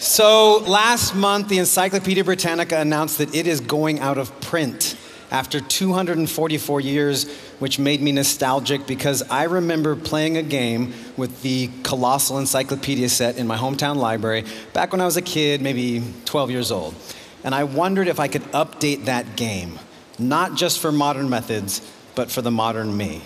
So, last month, the Encyclopedia Britannica announced that it is going out of print after 244 years, which made me nostalgic because I remember playing a game with the colossal encyclopedia set in my hometown library back when I was a kid, maybe 12 years old. And I wondered if I could update that game, not just for modern methods, but for the modern me.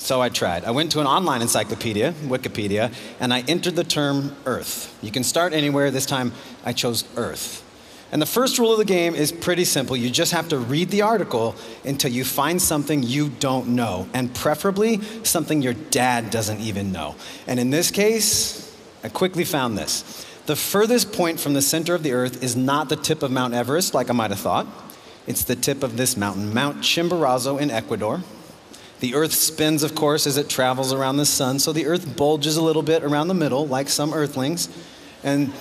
So I tried. I went to an online encyclopedia, Wikipedia, and I entered the term Earth. You can start anywhere. This time I chose Earth. And the first rule of the game is pretty simple. You just have to read the article until you find something you don't know, and preferably something your dad doesn't even know. And in this case, I quickly found this. The furthest point from the center of the earth is not the tip of Mount Everest, like I might have thought. It's the tip of this mountain, Mount Chimborazo in Ecuador. The earth spins, of course, as it travels around the sun, so the earth bulges a little bit around the middle, like some earthlings. And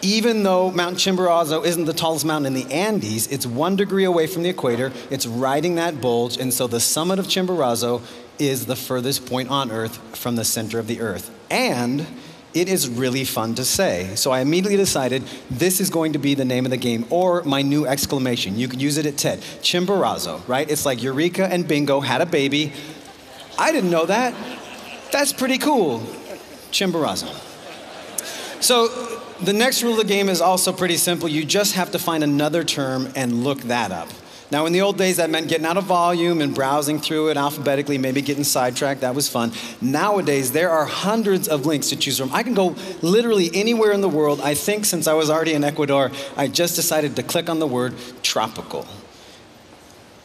even though Mount Chimborazo isn't the tallest mountain in the Andes, it's one degree away from the equator. It's riding that bulge, and so the summit of Chimborazo is the furthest point on Earth from the center of the Earth. And it is really fun to say. So I immediately decided this is going to be the name of the game or my new exclamation. You could use it at TED. Chimborazo, right? It's like Eureka and Bingo had a baby. I didn't know that. That's pretty cool. Chimborazo. So the next rule of the game is also pretty simple. You just have to find another term and look that up. Now, in the old days, that meant getting out a volume and browsing through it alphabetically, maybe getting sidetracked. That was fun. Nowadays, there are hundreds of links to choose from. I can go literally anywhere in the world. I think since I was already in Ecuador, I just decided to click on the word tropical.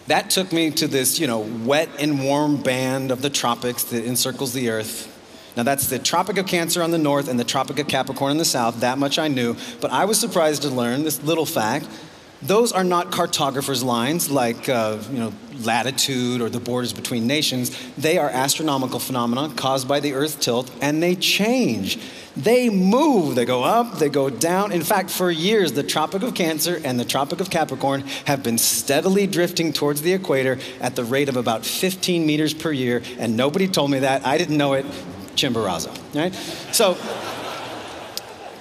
That took me to this, you know, wet and warm band of the tropics that encircles the earth. Now, that's the Tropic of Cancer on the north and the Tropic of Capricorn on the south. That much I knew. But I was surprised to learn this little fact. Those are not cartographers' lines like uh, you know, latitude or the borders between nations. They are astronomical phenomena caused by the Earth tilt, and they change. They move. They go up, they go down. In fact, for years, the Tropic of Cancer and the Tropic of Capricorn have been steadily drifting towards the equator at the rate of about 15 meters per year, and nobody told me that. I didn't know it. Chimborazo, right? So,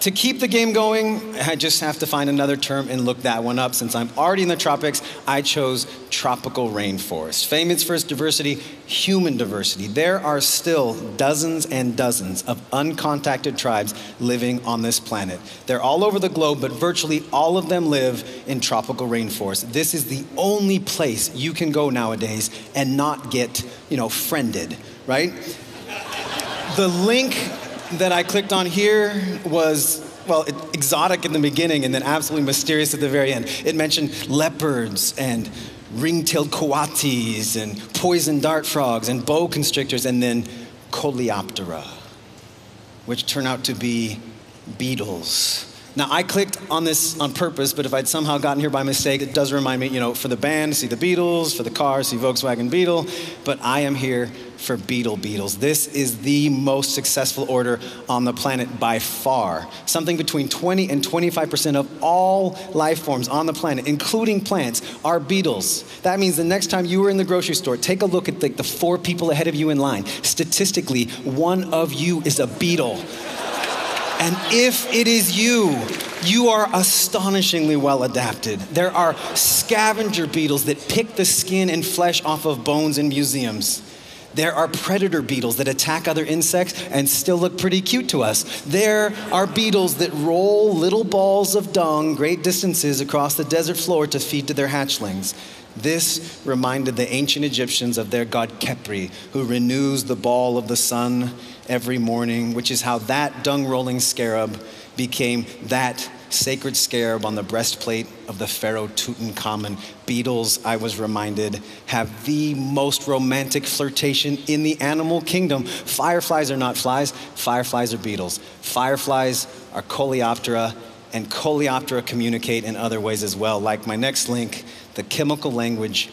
to keep the game going, I just have to find another term and look that one up. Since I'm already in the tropics, I chose tropical rainforest. Famous for its diversity, human diversity. There are still dozens and dozens of uncontacted tribes living on this planet. They're all over the globe, but virtually all of them live in tropical rainforest. This is the only place you can go nowadays and not get, you know, friended, right? The link that I clicked on here was well, it, exotic in the beginning and then absolutely mysterious at the very end. It mentioned leopards and ring-tailed coatis and poison dart frogs and boa constrictors and then coleoptera, which turn out to be beetles. Now, I clicked on this on purpose, but if I'd somehow gotten here by mistake, it does remind me, you know, for the band, see the Beatles, for the car, see Volkswagen Beetle, but I am here for Beetle Beetles. This is the most successful order on the planet by far. Something between 20 and 25% of all life forms on the planet, including plants, are beetles. That means the next time you are in the grocery store, take a look at the, the four people ahead of you in line. Statistically, one of you is a beetle. And if it is you, you are astonishingly well adapted. There are scavenger beetles that pick the skin and flesh off of bones in museums. There are predator beetles that attack other insects and still look pretty cute to us. There are beetles that roll little balls of dung great distances across the desert floor to feed to their hatchlings. This reminded the ancient Egyptians of their god Khepri, who renews the ball of the sun every morning, which is how that dung rolling scarab became that sacred scarab on the breastplate of the pharaoh Tutankhamun. Beetles, I was reminded, have the most romantic flirtation in the animal kingdom. Fireflies are not flies, fireflies are beetles. Fireflies are coleoptera, and coleoptera communicate in other ways as well, like my next link the chemical language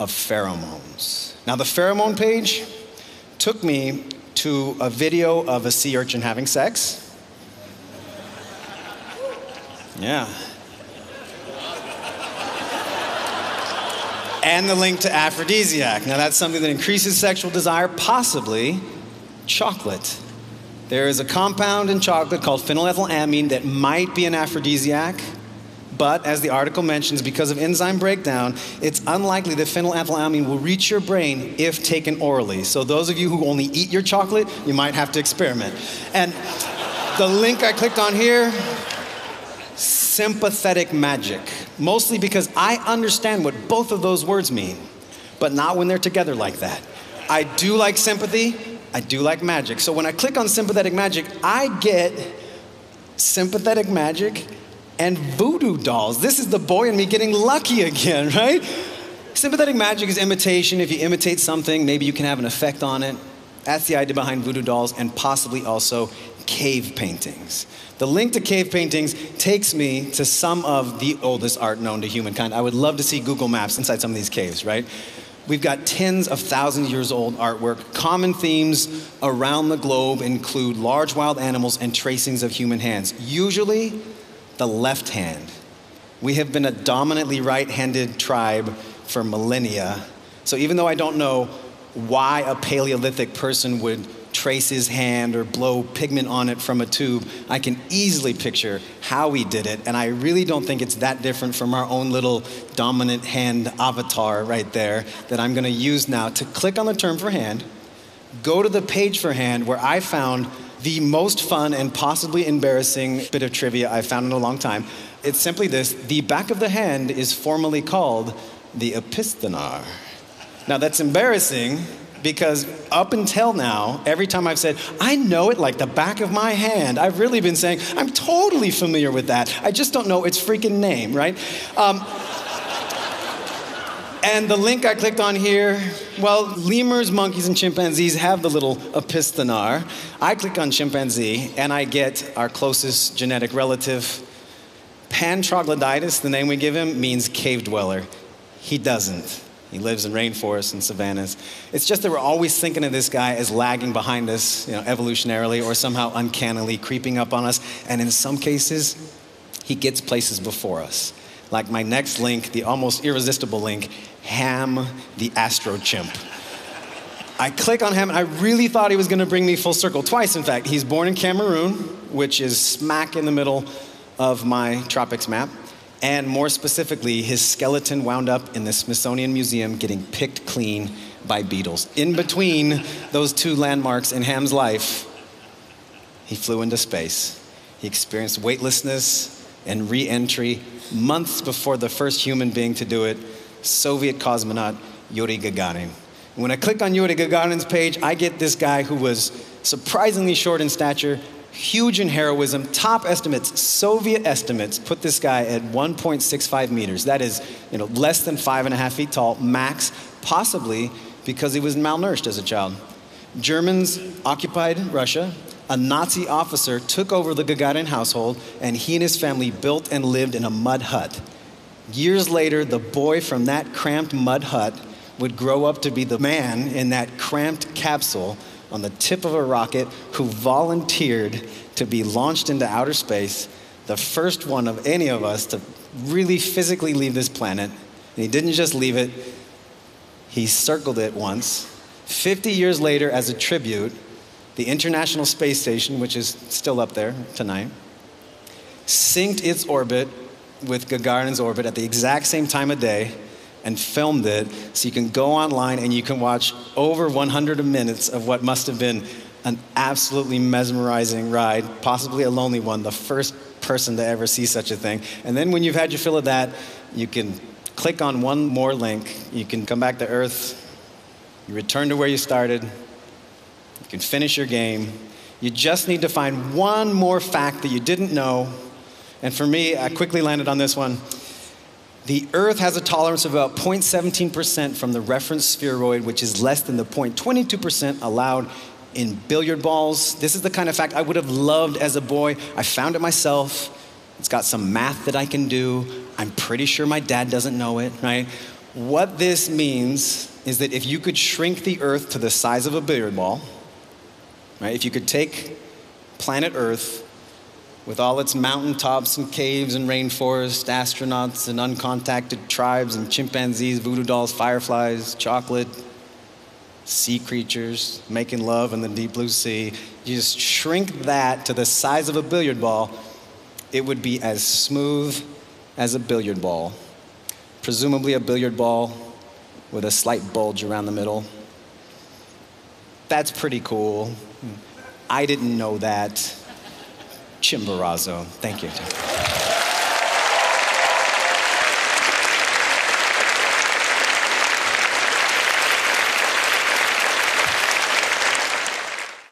of pheromones. Now, the pheromone page took me to a video of a sea urchin having sex. Yeah. And the link to aphrodisiac. Now, that's something that increases sexual desire, possibly chocolate. There is a compound in chocolate called phenylethylamine that might be an aphrodisiac, but as the article mentions, because of enzyme breakdown, it's unlikely that phenylethylamine will reach your brain if taken orally. So, those of you who only eat your chocolate, you might have to experiment. And the link I clicked on here sympathetic magic, mostly because I understand what both of those words mean, but not when they're together like that. I do like sympathy, I do like magic. So when I click on sympathetic magic, I get sympathetic magic and voodoo dolls. This is the boy in me getting lucky again, right? Sympathetic magic is imitation. If you imitate something, maybe you can have an effect on it. That's the idea behind voodoo dolls and possibly also cave paintings. The link to cave paintings takes me to some of the oldest art known to humankind. I would love to see Google Maps inside some of these caves, right? We've got tens of thousands of years old artwork. Common themes around the globe include large wild animals and tracings of human hands, usually the left hand. We have been a dominantly right handed tribe for millennia. So even though I don't know why a Paleolithic person would trace his hand or blow pigment on it from a tube, I can easily picture how he did it. And I really don't think it's that different from our own little dominant hand avatar right there that I'm going to use now to click on the term for hand, go to the page for hand where I found the most fun and possibly embarrassing bit of trivia I've found in a long time. It's simply this the back of the hand is formally called the opisthenar. Now, that's embarrassing because up until now, every time I've said, I know it like the back of my hand, I've really been saying, I'm totally familiar with that. I just don't know its freaking name, right? Um, and the link I clicked on here, well, lemurs, monkeys, and chimpanzees have the little opisthenar. I click on chimpanzee and I get our closest genetic relative. Pan troglodytes, the name we give him, means cave dweller. He doesn't. He lives in rainforests and savannas. It's just that we're always thinking of this guy as lagging behind us, you know, evolutionarily or somehow uncannily creeping up on us. And in some cases, he gets places before us. Like my next link, the almost irresistible link, Ham the Astro Chimp. I click on him and I really thought he was going to bring me full circle twice, in fact. He's born in Cameroon, which is smack in the middle of my tropics map. And more specifically, his skeleton wound up in the Smithsonian Museum getting picked clean by beetles. In between those two landmarks in Ham's life, he flew into space. He experienced weightlessness and re entry months before the first human being to do it, Soviet cosmonaut Yuri Gagarin. When I click on Yuri Gagarin's page, I get this guy who was surprisingly short in stature, huge in heroism. Top estimates, Soviet estimates, put this guy at 1.65 meters. That is, you know, less than five and a half feet tall, max, possibly because he was malnourished as a child. Germans occupied Russia. A Nazi officer took over the Gagarin household, and he and his family built and lived in a mud hut. Years later, the boy from that cramped mud hut would grow up to be the man in that cramped capsule on the tip of a rocket who volunteered to be launched into outer space, the first one of any of us to really physically leave this planet. And he didn't just leave it, he circled it once. 50 years later, as a tribute, the International Space Station, which is still up there tonight, synced its orbit with Gagarin's orbit at the exact same time of day and filmed it so you can go online and you can watch over 100 minutes of what must have been an absolutely mesmerizing ride, possibly a lonely one, the first person to ever see such a thing. And then when you've had your fill of that, you can click on one more link. You can come back to Earth. You return to where you started. You can finish your game. You just need to find one more fact that you didn't know. And for me, I quickly landed on this one. The Earth has a tolerance of about 0.17% from the reference spheroid, which is less than the 0.22% allowed in billiard balls. This is the kind of fact I would have loved as a boy. I found it myself. It's got some math that I can do. I'm pretty sure my dad doesn't know it, right? What this means is that if you could shrink the Earth to the size of a billiard ball, right? If you could take planet Earth with all its mountaintops and caves and rainforests, astronauts and uncontacted tribes and chimpanzees, voodoo dolls, fireflies, chocolate, sea creatures making love in the deep blue sea. You just shrink that to the size of a billiard ball, it would be as smooth as a billiard ball. Presumably a billiard ball with a slight bulge around the middle. That's pretty cool. I didn't know that. Chimborazo. Thank you.